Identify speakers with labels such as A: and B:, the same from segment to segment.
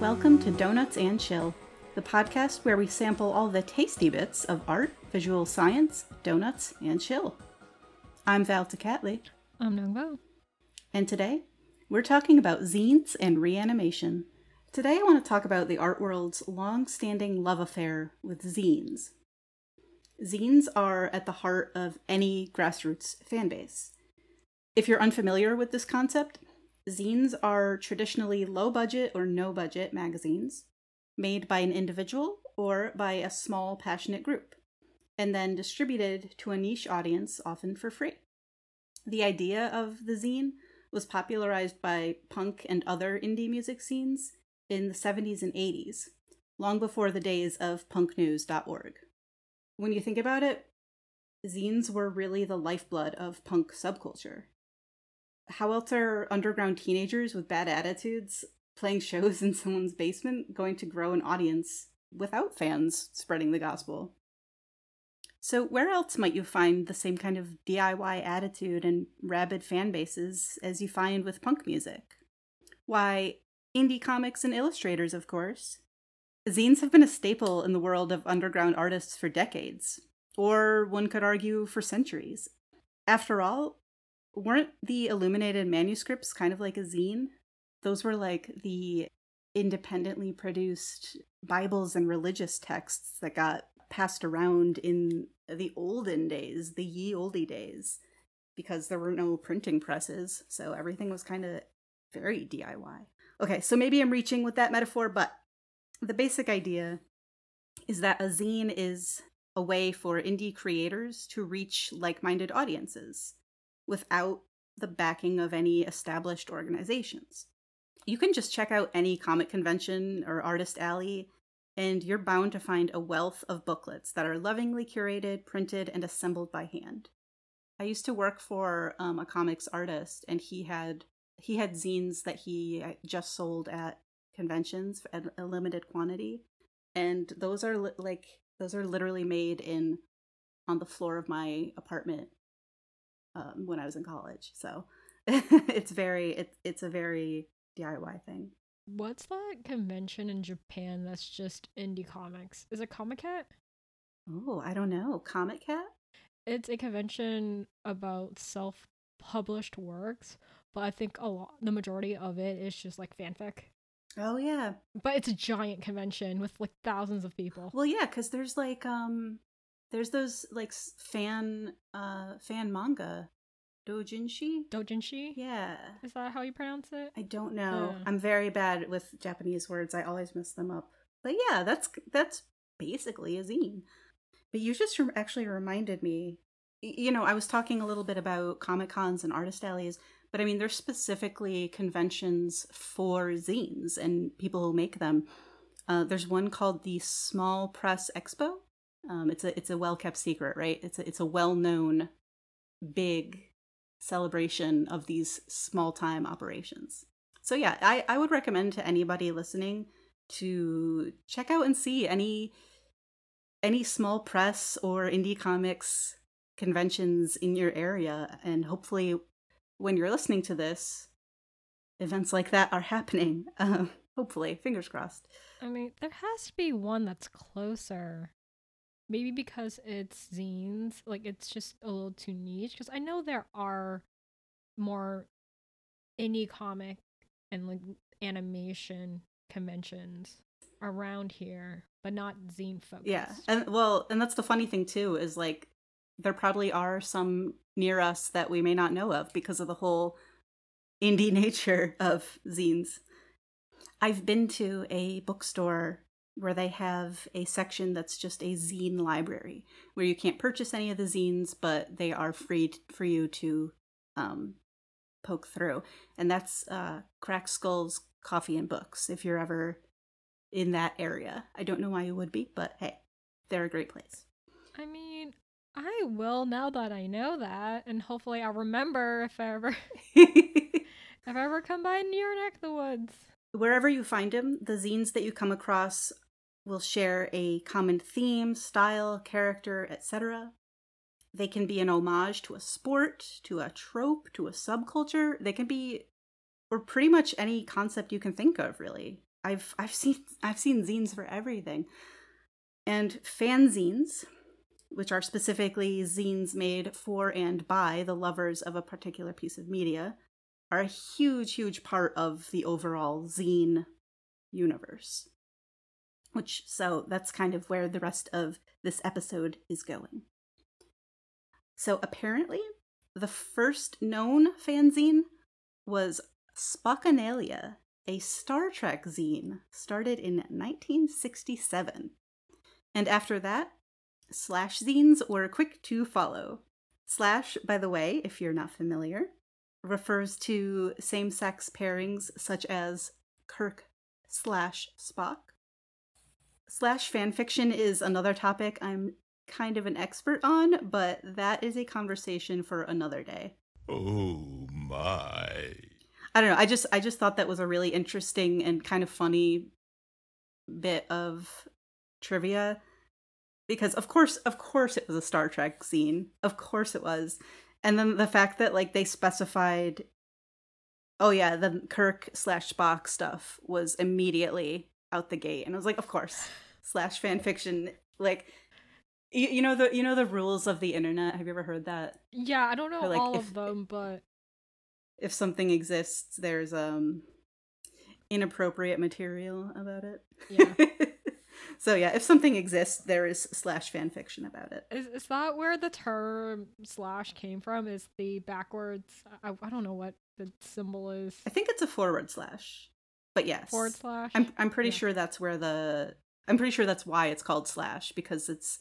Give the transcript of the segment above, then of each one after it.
A: welcome to Donuts and Chill, the podcast where we sample all the tasty bits of art, visual science, donuts, and chill. I'm Val Catley,
B: I'm Nungbo.
A: and today we're talking about zines and reanimation. Today I want to talk about the art world's long standing love affair with zines. Zines are at the heart of any grassroots fan base. If you're unfamiliar with this concept, zines are traditionally low budget or no budget magazines made by an individual or by a small passionate group and then distributed to a niche audience often for free. The idea of the zine was popularized by punk and other indie music scenes in the 70s and 80s, long before the days of punknews.org. When you think about it, zines were really the lifeblood of punk subculture. How else are underground teenagers with bad attitudes playing shows in someone's basement going to grow an audience without fans spreading the gospel? So, where else might you find the same kind of DIY attitude and rabid fan bases as you find with punk music? Why, indie comics and illustrators, of course. Zines have been a staple in the world of underground artists for decades, or one could argue for centuries. After all, weren't the illuminated manuscripts kind of like a zine? Those were like the independently produced Bibles and religious texts that got passed around in the olden days, the ye olde days, because there were no printing presses, so everything was kind of very DIY. Okay, so maybe I'm reaching with that metaphor, but the basic idea is that a zine is a way for indie creators to reach like minded audiences without the backing of any established organizations. You can just check out any comic convention or artist alley, and you're bound to find a wealth of booklets that are lovingly curated, printed, and assembled by hand. I used to work for um, a comics artist, and he had he had zines that he uh, just sold at conventions at a limited quantity, and those are li- like those are literally made in on the floor of my apartment um, when I was in college. So it's very it, it's a very DIY thing.
B: What's that convention in Japan that's just indie comics? Is it Comiket?
A: Oh, I don't know. Comiket?
B: It's a convention about self-published works, but I think a lot, the majority of it is just like fanfic.
A: Oh yeah.
B: But it's a giant convention with like thousands of people.
A: Well, yeah, because there's like um, there's those like fan uh fan manga, doujinshi.
B: Dojinshi?
A: Yeah.
B: Is that how you pronounce it?
A: I don't know.
B: Yeah.
A: I'm very bad with Japanese words. I always mess them up. But yeah, that's that's basically a zine. But you just actually reminded me. You know, I was talking a little bit about comic cons and artist alleys, but I mean, there's specifically conventions for zines and people who make them. Uh, there's one called the Small Press Expo. Um, it's a it's a well kept secret, right? It's a, it's a well known, big celebration of these small time operations. So yeah, I, I would recommend to anybody listening to check out and see any any small press or indie comics conventions in your area and hopefully when you're listening to this events like that are happening uh, hopefully fingers crossed
B: I mean, there has to be one that's closer. Maybe because it's zines, like it's just a little too niche. Because I know there are more indie comic and like animation conventions around here, but not zine focused.
A: Yeah. And well, and that's the funny thing too is like there probably are some near us that we may not know of because of the whole indie nature of zines. I've been to a bookstore where they have a section that's just a zine library where you can't purchase any of the zines but they are free t- for you to um, poke through. And that's uh, crack skulls coffee and books if you're ever in that area. I don't know why you would be but hey they're a great place.
B: I mean, I will now that I know that, and hopefully I'll remember if I ever if I ever come by your neck the woods.
A: Wherever you find them, the zines that you come across will share a common theme, style, character, etc. They can be an homage to a sport, to a trope, to a subculture. They can be, or pretty much any concept you can think of, really. I've I've seen I've seen zines for everything. And fanzines, which are specifically zines made for and by the lovers of a particular piece of media, are a huge, huge part of the overall zine universe. Which, so that's kind of where the rest of this episode is going. So apparently, the first known fanzine was Spockanalia, a Star Trek zine started in 1967. And after that, slash zines were quick to follow. Slash, by the way, if you're not familiar, refers to same sex pairings such as Kirk slash Spock. Slash fanfiction is another topic I'm kind of an expert on, but that is a conversation for another day.
C: Oh my.
A: I don't know. I just I just thought that was a really interesting and kind of funny bit of trivia because of course of course it was a Star Trek scene. Of course it was. And then the fact that like they specified oh yeah, the Kirk slash Spock stuff was immediately out the gate. And I was like, of course. Slash fan fiction. Like you, you know the you know the rules of the internet. Have you ever heard that?
B: Yeah, I don't know
A: Or, like,
B: all
A: if-
B: of them, but
A: If something exists, there's um inappropriate material about it.
B: Yeah.
A: so yeah, if something exists, there is slash fan fiction about it.
B: is is that where the term slash came from? Is the backwards? I, I don't know what the symbol is.
A: I think it's a forward slash. But yes.
B: Forward slash.
A: I'm I'm pretty
B: Yeah.
A: sure that's where the I'm pretty sure that's why it's called slash because it's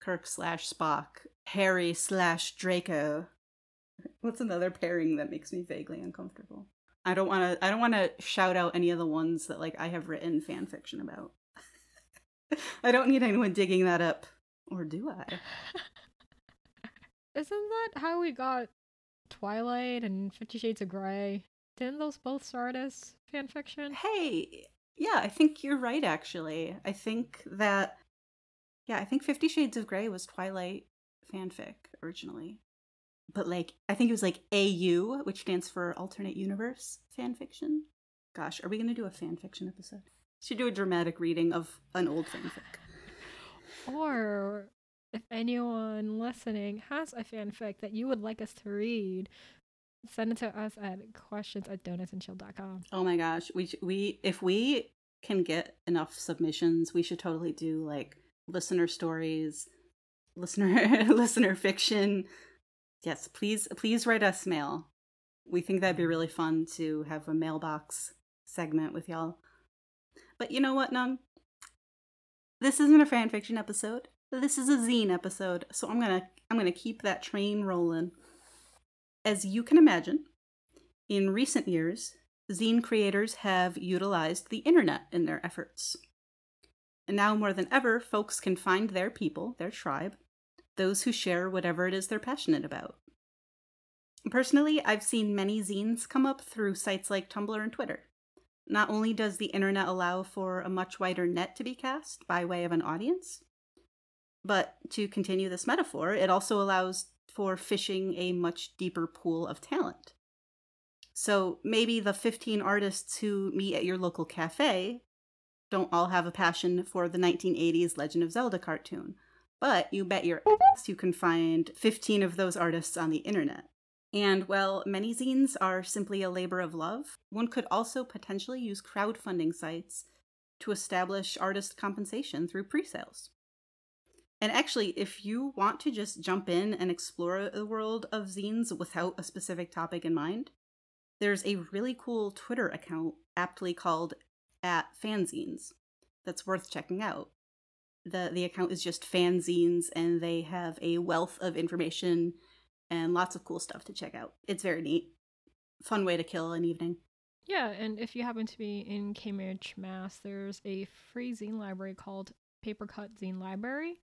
A: Kirk slash Spock, Harry slash Draco. What's another pairing that makes me vaguely uncomfortable? I don't want to. I don't want to shout out any of the ones that like I have written fan fiction about. I don't need anyone digging that up, or do I?
B: Isn't that how we got Twilight and Fifty Shades of Grey? Didn't those both start as fanfiction?
A: Hey, yeah, I think you're right. Actually, I think that. Yeah, I think Fifty Shades of Grey was Twilight fanfic originally, but like I think it was like AU, which stands for Alternate Universe fanfiction. Gosh, are we gonna do a fanfiction episode? Should do a dramatic reading of an old fanfic.
B: Or if anyone listening has a fanfic that you would like us to read, send it to us at questions at donutsandchill.com.
A: Oh my gosh, we we if we can get enough submissions, we should totally do like listener stories, listener listener fiction. Yes, please please write us mail. We think that'd be really fun to have a mailbox segment with y'all. But you know what, Nung? This isn't a fan fiction episode. This is a zine episode, so I'm gonna I'm gonna keep that train rolling. As you can imagine, in recent years, zine creators have utilized the internet in their efforts. And now more than ever, folks can find their people, their tribe, those who share whatever it is they're passionate about. Personally, I've seen many zines come up through sites like Tumblr and Twitter. Not only does the internet allow for a much wider net to be cast by way of an audience, but to continue this metaphor, it also allows for fishing a much deeper pool of talent. So maybe the 15 artists who meet at your local cafe don't all have a passion for the 1980s Legend of Zelda cartoon, but you bet your ass you can find 15 of those artists on the internet. And while many zines are simply a labor of love, one could also potentially use crowdfunding sites to establish artist compensation through pre-sales. And actually, if you want to just jump in and explore the world of zines without a specific topic in mind, there's a really cool Twitter account aptly called at fanzines that's worth checking out. The the account is just fanzines and they have a wealth of information and lots of cool stuff to check out. It's very neat. Fun way to kill an evening.
B: Yeah, and if you happen to be in Cambridge, Mass, there's a free zine library called Papercut Zine Library.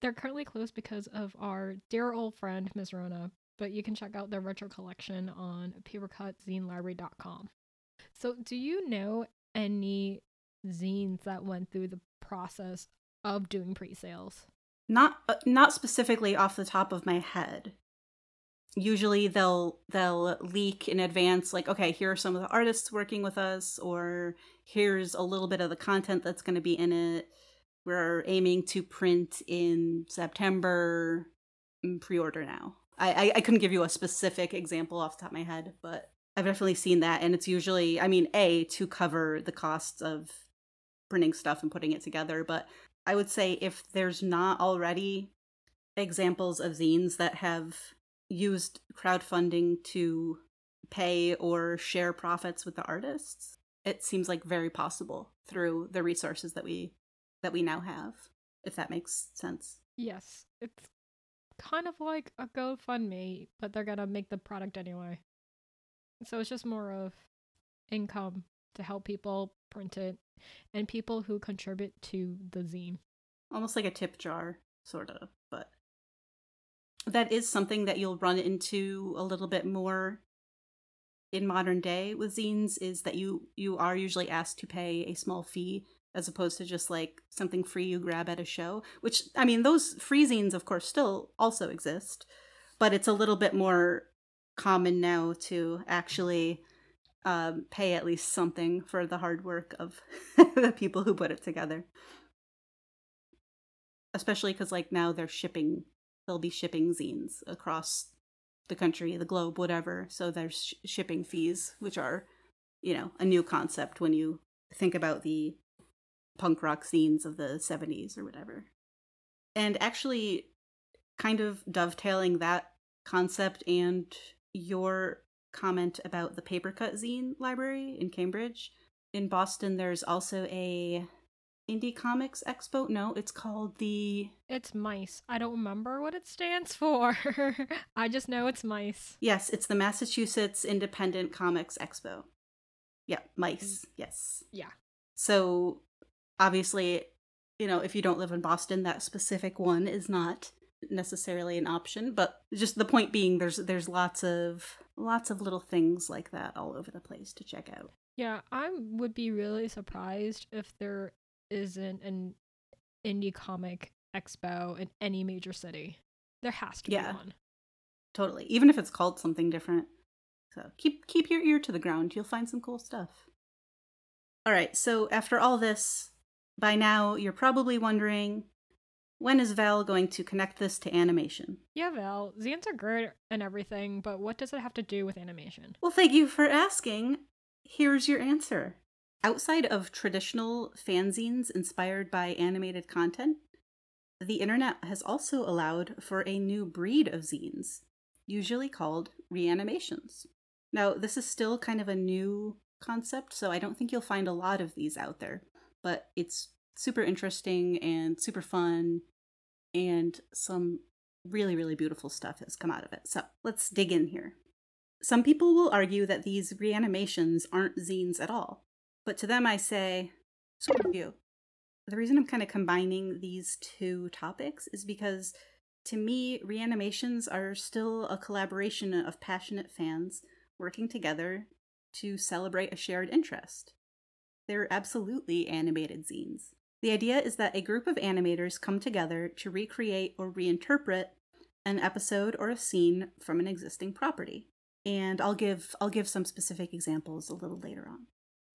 B: They're currently closed because of our dear old friend, Ms. Rona, but you can check out their retro collection on papercutzinelibrary.com. So, do you know any zines that went through the process of doing pre sales?
A: Not uh, not specifically off the top of my head. usually they'll they'll leak in advance like okay here are some of the artists working with us or here's a little bit of the content that's going to be in it we're aiming to print in september mm, pre-order now. I, I i couldn't give you a specific example off the top of my head but i've definitely seen that and it's usually i mean a to cover the costs of printing stuff and putting it together but i would say if there's not already examples of zines that have used crowdfunding to pay or share profits with the artists it seems like very possible through the resources that we that we now have if that makes sense
B: Yes, it's kind of like a GoFundMe, but they're gonna make the product anyway. So it's just more of income to help people print it and people who contribute to the zine.
A: almost like a tip jar sort of but that is something that you'll run into a little bit more in modern day with zines is that you you are usually asked to pay a small fee as opposed to just like something free you grab at a show which i mean those free zines of course still also exist but it's a little bit more common now to actually um, pay at least something for the hard work of the people who put it together. Especially because like now they're shipping they'll be shipping zines across the country the globe whatever so there's sh- shipping fees which are you know a new concept when you think about the punk rock scenes of the 70s or whatever and actually kind of dovetailing that concept and your comment about the papercut zine library in cambridge in boston there's also a indie comics expo no it's called the
B: It's mice. I don't remember what it stands for. I just know it's mice.
A: yes it's the massachusetts independent comics expo yeah mice mm. yes
B: Yeah.
A: so obviously you know if you don't live in boston that specific one is not necessarily an option but just the point being there's there's lots of lots of little things like that all over the place to check out
B: Yeah, I would be really surprised if there isn't an indie comic expo in any major city. There has to
A: Yeah.
B: be one.
A: totally even if it's called something different so keep keep your ear to the ground you'll find some cool stuff all right so after all this by now you're probably wondering when is val going to connect this to animation
B: Yeah, Val, zines are great and everything, but what does it have to do with animation?
A: Well, thank you for asking. Here's your answer. Outside of traditional fanzines inspired by animated content, the internet has also allowed for a new breed of zines, usually called reanimations. Now, this is still kind of a new concept, so I don't think you'll find a lot of these out there, but it's super interesting and super fun, and some really, really beautiful stuff has come out of it. So let's dig in here. Some people will argue that these reanimations aren't zines at all, but to them I say, screw you. The reason I'm kind of combining these two topics is because to me, reanimations are still a collaboration of passionate fans working together to celebrate a shared interest. They're absolutely animated zines. The idea is that a group of animators come together to recreate or reinterpret an episode or a scene from an existing property. And I'll give I'll give some specific examples a little later on.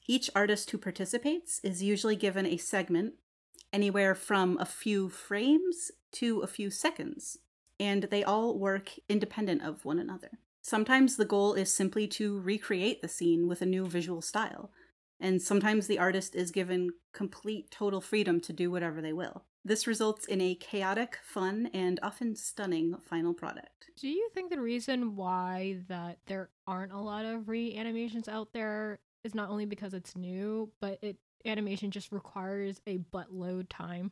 A: Each artist who participates is usually given a segment anywhere from a few frames to a few seconds, and they all work independent of one another. Sometimes the goal is simply to recreate the scene with a new visual style, and sometimes the artist is given complete total freedom to do whatever they will. This results in a chaotic, fun, and often stunning final product.
B: Do you think the reason why that there aren't a lot of reanimations out there is not only because it's new, but it animation just requires a buttload time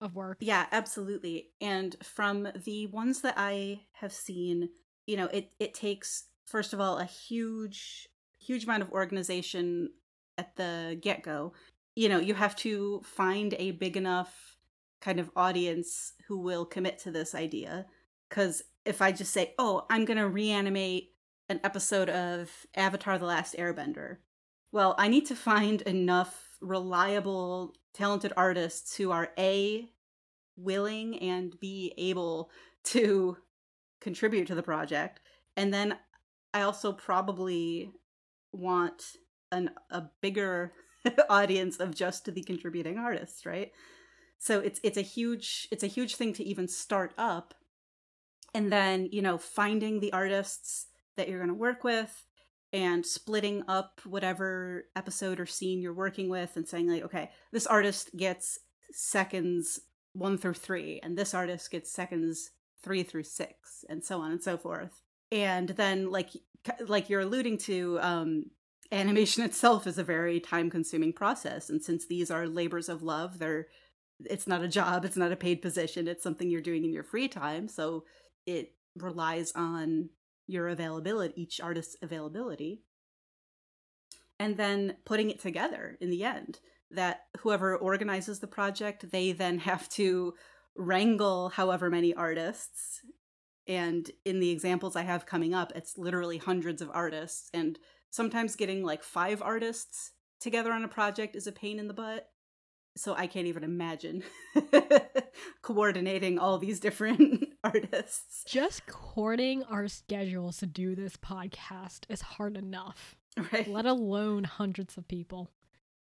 B: of work?
A: Yeah, absolutely. And from the ones that I have seen, you know, it it takes first of all a huge huge amount of organization at the get-go. You know, you have to find a big enough kind of audience who will commit to this idea cuz if I just say, "Oh, I'm going to reanimate an episode of Avatar the Last Airbender." Well, I need to find enough reliable talented artists who are a willing and be able to contribute to the project. And then I also probably want an a bigger audience of just the contributing artists, right? So it's it's a huge it's a huge thing to even start up. And then, you know, finding the artists that you're going to work with and splitting up whatever episode or scene you're working with and saying like, okay, this artist gets seconds 1 through 3 and this artist gets seconds 3 through 6 and so on and so forth. And then like like you're alluding to um animation itself is a very time consuming process and since these are labors of love they're it's not a job it's not a paid position it's something you're doing in your free time so it relies on your availability each artist's availability. And then putting it together in the end that whoever organizes the project they then have to wrangle however many artists. And in the examples i have coming up it's literally hundreds of artists and sometimes getting like five artists together on a project is a pain in the butt so i can't even imagine coordinating all these different artists.
B: Just courting our schedules to do this podcast is hard enough,
A: right.
B: let alone hundreds of people.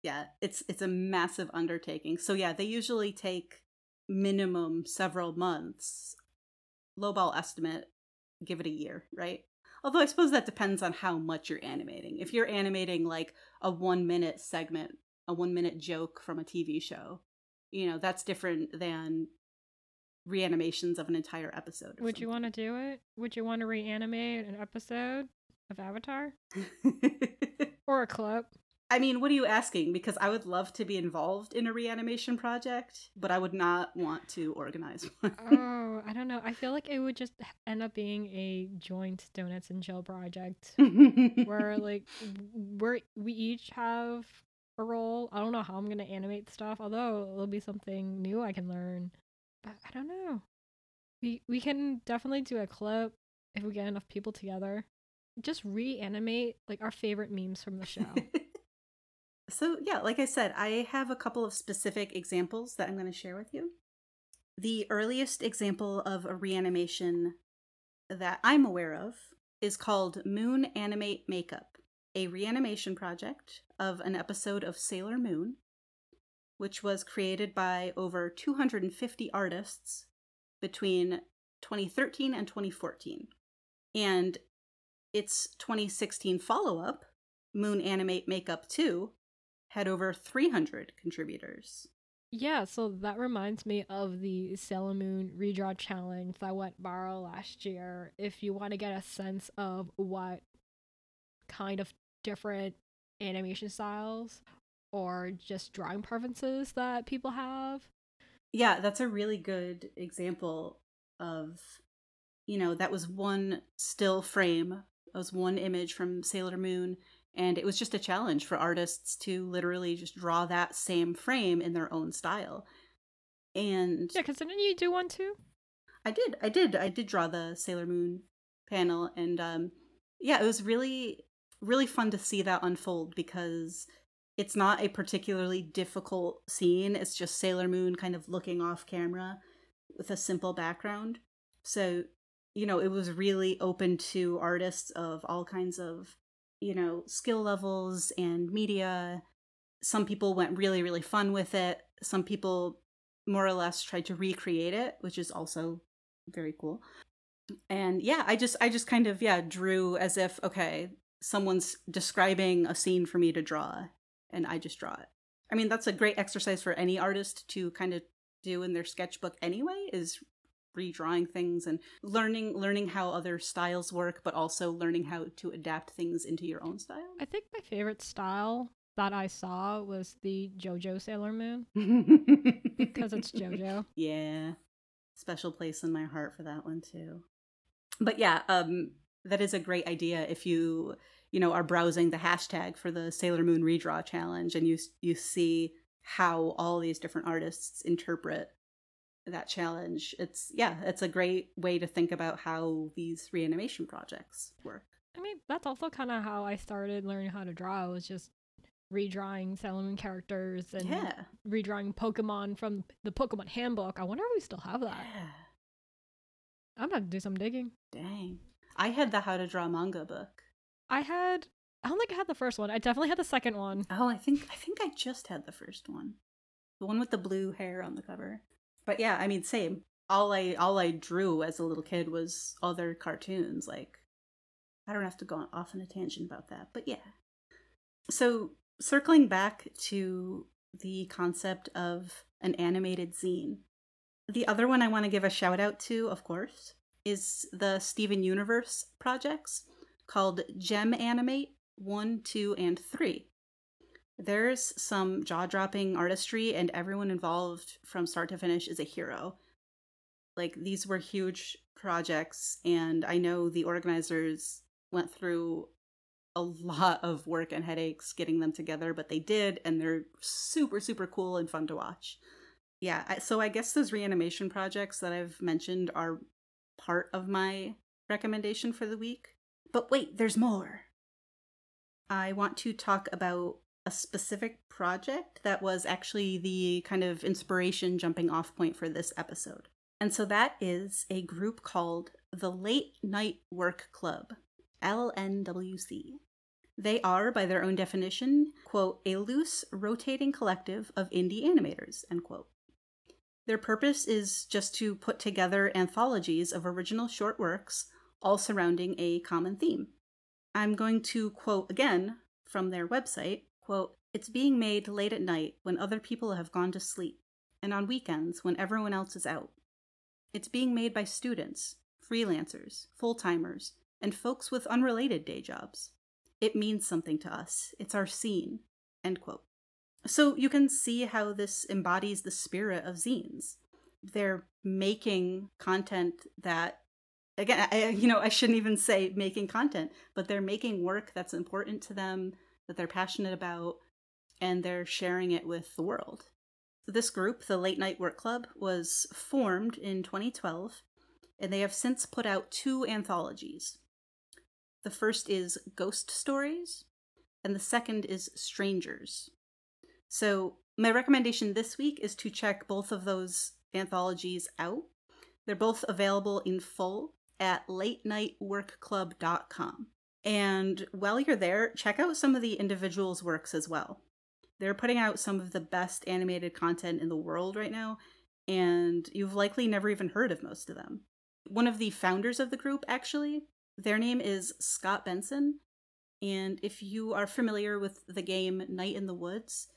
A: yeah it's it's a massive undertaking. So yeah they usually take minimum several months lowball estimate give it a year right although i suppose that depends on how much you're animating if you're animating like a one minute segment a one minute joke from a tv show you know that's different than reanimations of an entire episode
B: Would you want to do it? Would you want to reanimate an episode of Avatar or a clip?
A: I mean, what are you asking? Because I would love to be involved in a reanimation project, but I would not want to organize one.
B: oh, I don't know. I feel like it would just end up being a joint donuts and chill project where like we're we each have a role. I don't know how I'm gonna animate stuff, although it'll be something new I can learn. But I don't know. We we can definitely do a clip if we get enough people together. Just reanimate like our favorite memes from the show.
A: so, yeah, like I said, I have a couple of specific examples that I'm going to share with you. The earliest example of a reanimation that I'm aware of is called Moon Animate Makeup, a reanimation project of an episode of Sailor Moon, which was created by over 250 artists between 2013 and 2014. And its 2016 follow up, Moon Animate Makeup 2, had over 300 contributors.
B: Yeah, so that reminds me of the Sailor Moon redraw challenge that went viral last year. If you want to get a sense of what kind of different animation styles or just drawing preferences that people have.
A: Yeah, that's a really good example of, you know, that was one still frame, that was one image from Sailor Moon, and it was just a challenge for artists to literally just draw that same frame in their own style. And
B: Yeah, because didn't you do one too?
A: I did. I did. I did draw the Sailor Moon panel and um yeah, it was really really fun to see that unfold because it's not a particularly difficult scene. It's just Sailor Moon kind of looking off camera with a simple background. So, you know, it was really open to artists of all kinds of, you know, skill levels and media. Some people went really, really fun with it. Some people more or less tried to recreate it, which is also very cool. And yeah, I just I just kind of yeah, drew as if okay, someone's describing a scene for me to draw and I just draw it. I mean, that's a great exercise for any artist to kind of do in their sketchbook anyway is redrawing things and learning learning how other styles work but also learning how to adapt things into your own style.
B: I think my favorite style that I saw was the JoJo Sailor Moon because it's JoJo.
A: Yeah. Special place in my heart for that one too. But yeah, um that is a great idea if you, you know, are browsing the hashtag for the Sailor Moon redraw challenge and you you see how all these different artists interpret that challenge. It's yeah, it's a great way to think about how these reanimation projects work.
B: I mean, that's also kind of how I started learning how to draw. Was just redrawing Sailor characters and
A: yeah.
B: redrawing Pokemon from the Pokemon Handbook. I wonder if we still have that.
A: Yeah.
B: I'm gonna do some digging.
A: Dang. I had the How to Draw Manga book.
B: I had. I don't think I had the first one. I definitely had the second one.
A: Oh, I think I think I just had the first one. The one with the blue hair on the cover. But yeah, I mean same. All I all I drew as a little kid was other cartoons like I don't have to go off on a tangent about that, but yeah. So, circling back to the concept of an animated zine. The other one I want to give a shout out to, of course, is the Steven Universe projects called Gem Animate 1, 2, and 3. There's some jaw dropping artistry, and everyone involved from start to finish is a hero. Like, these were huge projects, and I know the organizers went through a lot of work and headaches getting them together, but they did, and they're super, super cool and fun to watch. Yeah, so I guess those reanimation projects that I've mentioned are part of my recommendation for the week. But wait, there's more. I want to talk about a specific project that was actually the kind of inspiration jumping off point for this episode. And so that is a group called the Late Night Work Club, LNWC. They are, by their own definition, quote, a loose, rotating collective of indie animators, end quote. Their purpose is just to put together anthologies of original short works, all surrounding a common theme. I'm going to quote again from their website, quote, it's being made late at night when other people have gone to sleep, and on weekends when everyone else is out. It's being made by students, freelancers, full timers, and folks with unrelated day jobs. It means something to us. It's our scene. End quote. So you can see how this embodies the spirit of zines. They're making content that again, I, you know, I shouldn't even say making content, but they're making work that's important to them, that they're passionate about, and they're sharing it with the world. This group, the Late Night Work Club, was formed in 2012, and they have since put out two anthologies. The first is Ghost Stories, and the second is Strangers. So, my recommendation this week is to check both of those anthologies out. They're both available in full at latenightworkclub.com. And while you're there, check out some of the individuals' works as well. They're putting out some of the best animated content in the world right now, and you've likely never even heard of most of them. One of the founders of the group, actually, their name is Scott Benson, and if you are familiar with the game Night in the Woods,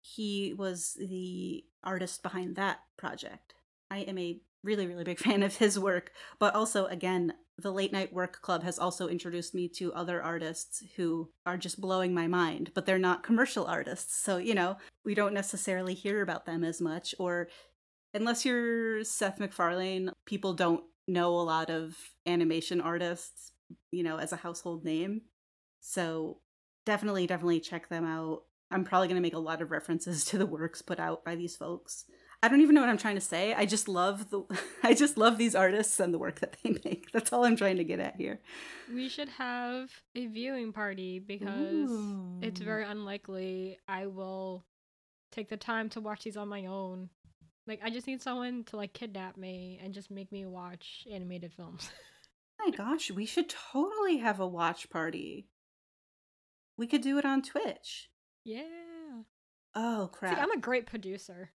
A: he was the artist behind that project. I am a really, really big fan of his work, but also, again, the Late Night Work Club has also introduced me to other artists who are just blowing my mind, but they're not commercial artists. So, you know, we don't necessarily hear about them as much, or unless you're Seth MacFarlane, people don't know a lot of animation artists, you know, as a household name. So definitely, definitely check them out. I'm probably going to make a lot of references to the works put out by these folks. I don't even know what I'm trying to say. I just love the I just love these artists and the work that they make. That's all I'm trying to get at here.
B: We should have a viewing party because Ooh. it's very unlikely I will take the time to watch these on my own. Like I just need someone to like kidnap me and just make me watch animated films.
A: oh my gosh, we should totally have a watch party. We could do it on Twitch.
B: Yeah.
A: Oh crap.
B: See, I'm a great producer.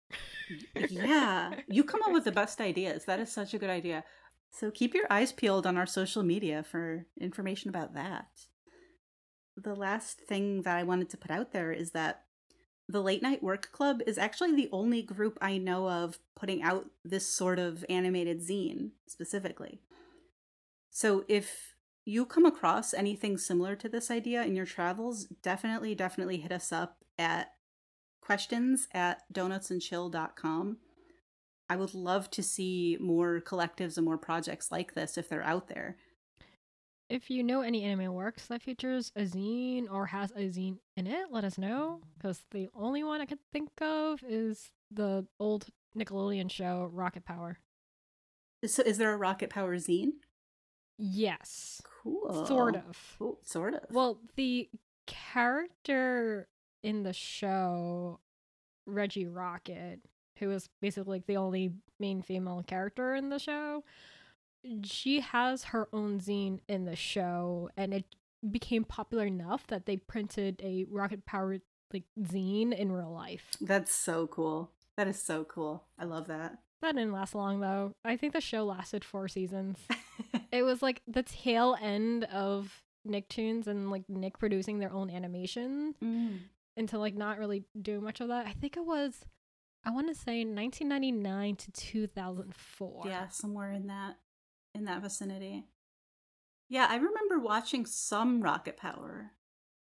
A: Yeah. You come up with the best ideas. That is such a good idea. So keep your eyes peeled on our social media for information about that. The last thing that I wanted to put out there is that the Late Night Work Club is actually the only group I know of putting out this sort of animated zine specifically. So if you come across anything similar to this idea in your travels, definitely, definitely hit us up at questions at donutsandchill.com. I would love to see more collectives and more projects like this if they're out there.
B: If you know any anime works that features a zine or has a zine in it, let us know. Because the only one I can think of is the old Nickelodeon show Rocket Power.
A: So, is there a Rocket Power zine?
B: Yes.
A: Cool.
B: Sort of.
A: Cool. Sort of.
B: Well, the character in the show, Reggie Rocket, who is basically like the only main female character in the show, she has her own zine in the show, and it became popular enough that they printed a rocket powered like zine in real life.
A: That's so cool. That is so cool. I love that.
B: That didn't last long though. I think the show lasted four seasons. it was like the tail end of Nicktoons and like Nick producing their own animation
A: Mm.
B: Into like not really doing much of that. I think it was I want to say 1999 to 2004.
A: Yeah, somewhere in that in that vicinity. Yeah, I remember watching some Rocket Power,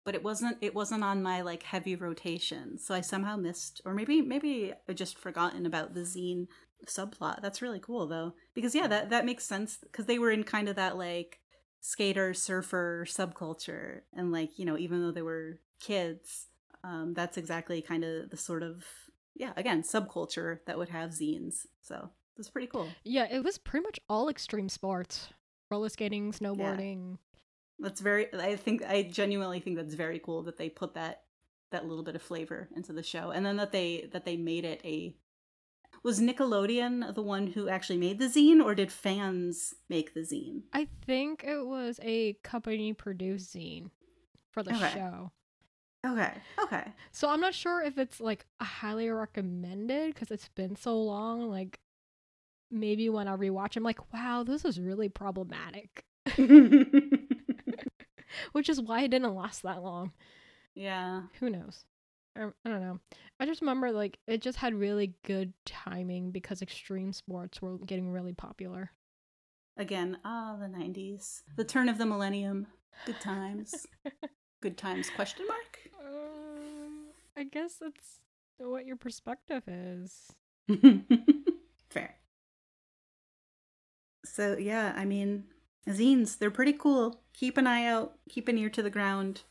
A: but it wasn't it wasn't on my like heavy rotation. So I somehow missed or maybe maybe I just forgotten about the zine subplot. That's really cool though. Because yeah, that that makes sense cuz they were in kind of that like skater surfer subculture and like, you know, even though they were kids, um that's exactly kind of the sort of yeah, again, subculture that would have zines. So, that's pretty cool.
B: Yeah, it was pretty much all extreme sports. Roller skating, snowboarding.
A: That's very I think I genuinely think that's very cool that they put that that little bit of flavor into the show and then that they that they made it a was Nickelodeon the one who actually made the zine or did fans make the zine?
B: I think it was a company produced zine for the
A: Okay.
B: show.
A: Okay. Okay.
B: So I'm not sure if it's like highly recommended because it's been so long. Like maybe when I rewatch, I'm like, wow, this is really problematic. Which is why it didn't last that long.
A: yeah.
B: Who knows? I, I don't know. I just remember like it just had really good timing because extreme sports were getting really popular.
A: Again, ah, the 90s. The turn of the millennium. Good times. Good times question mark?
B: I guess that's what your perspective is.
A: Fair. So yeah, I mean, zines, they're pretty cool. Keep an eye out, keep an ear to the ground.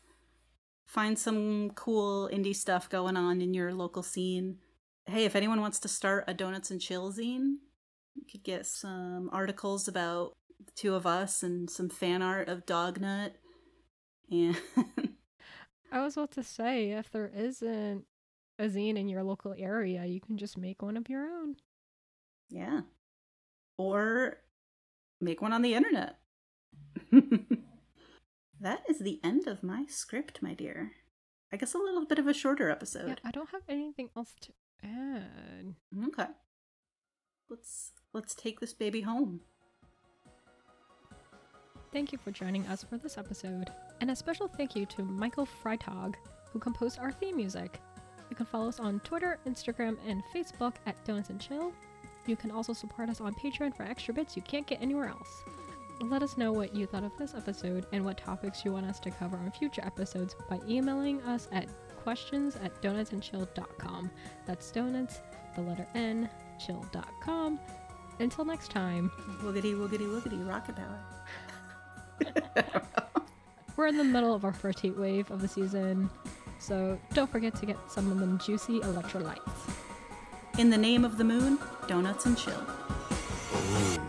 A: Find some cool indie stuff going on in your local scene. Hey, if anyone wants to start a Donuts and Chill zine, you could get some articles about the two of us and some fan art of Dognut. And
B: I was about to say, if there isn't a zine in your local area, you can just make one of your own.
A: Yeah. Or make one on the internet. that is the end of my script, my dear. I guess a little bit of a shorter episode. Yeah.
B: I don't have anything else to add.
A: Okay. Let's let's take this baby home.
B: Thank you for joining us for this episode, and a special thank you to Michael Freitag, who composed our theme music. You can follow us on Twitter, Instagram, and Facebook at Donuts and Chill. You can also support us on Patreon for extra bits you can't get anywhere else. Let us know what you thought of this episode and what topics you want us to cover on future episodes by emailing us at questions at donutsandchill.com. That's donuts, the letter N, chill.com. Until next time.
A: Woogity woogity woogity rocket power.
B: We're in the middle of our first heat wave of the season, so don't forget to get some of them juicy electrolytes.
A: In the name of the moon, donuts and chill.
C: Oh my.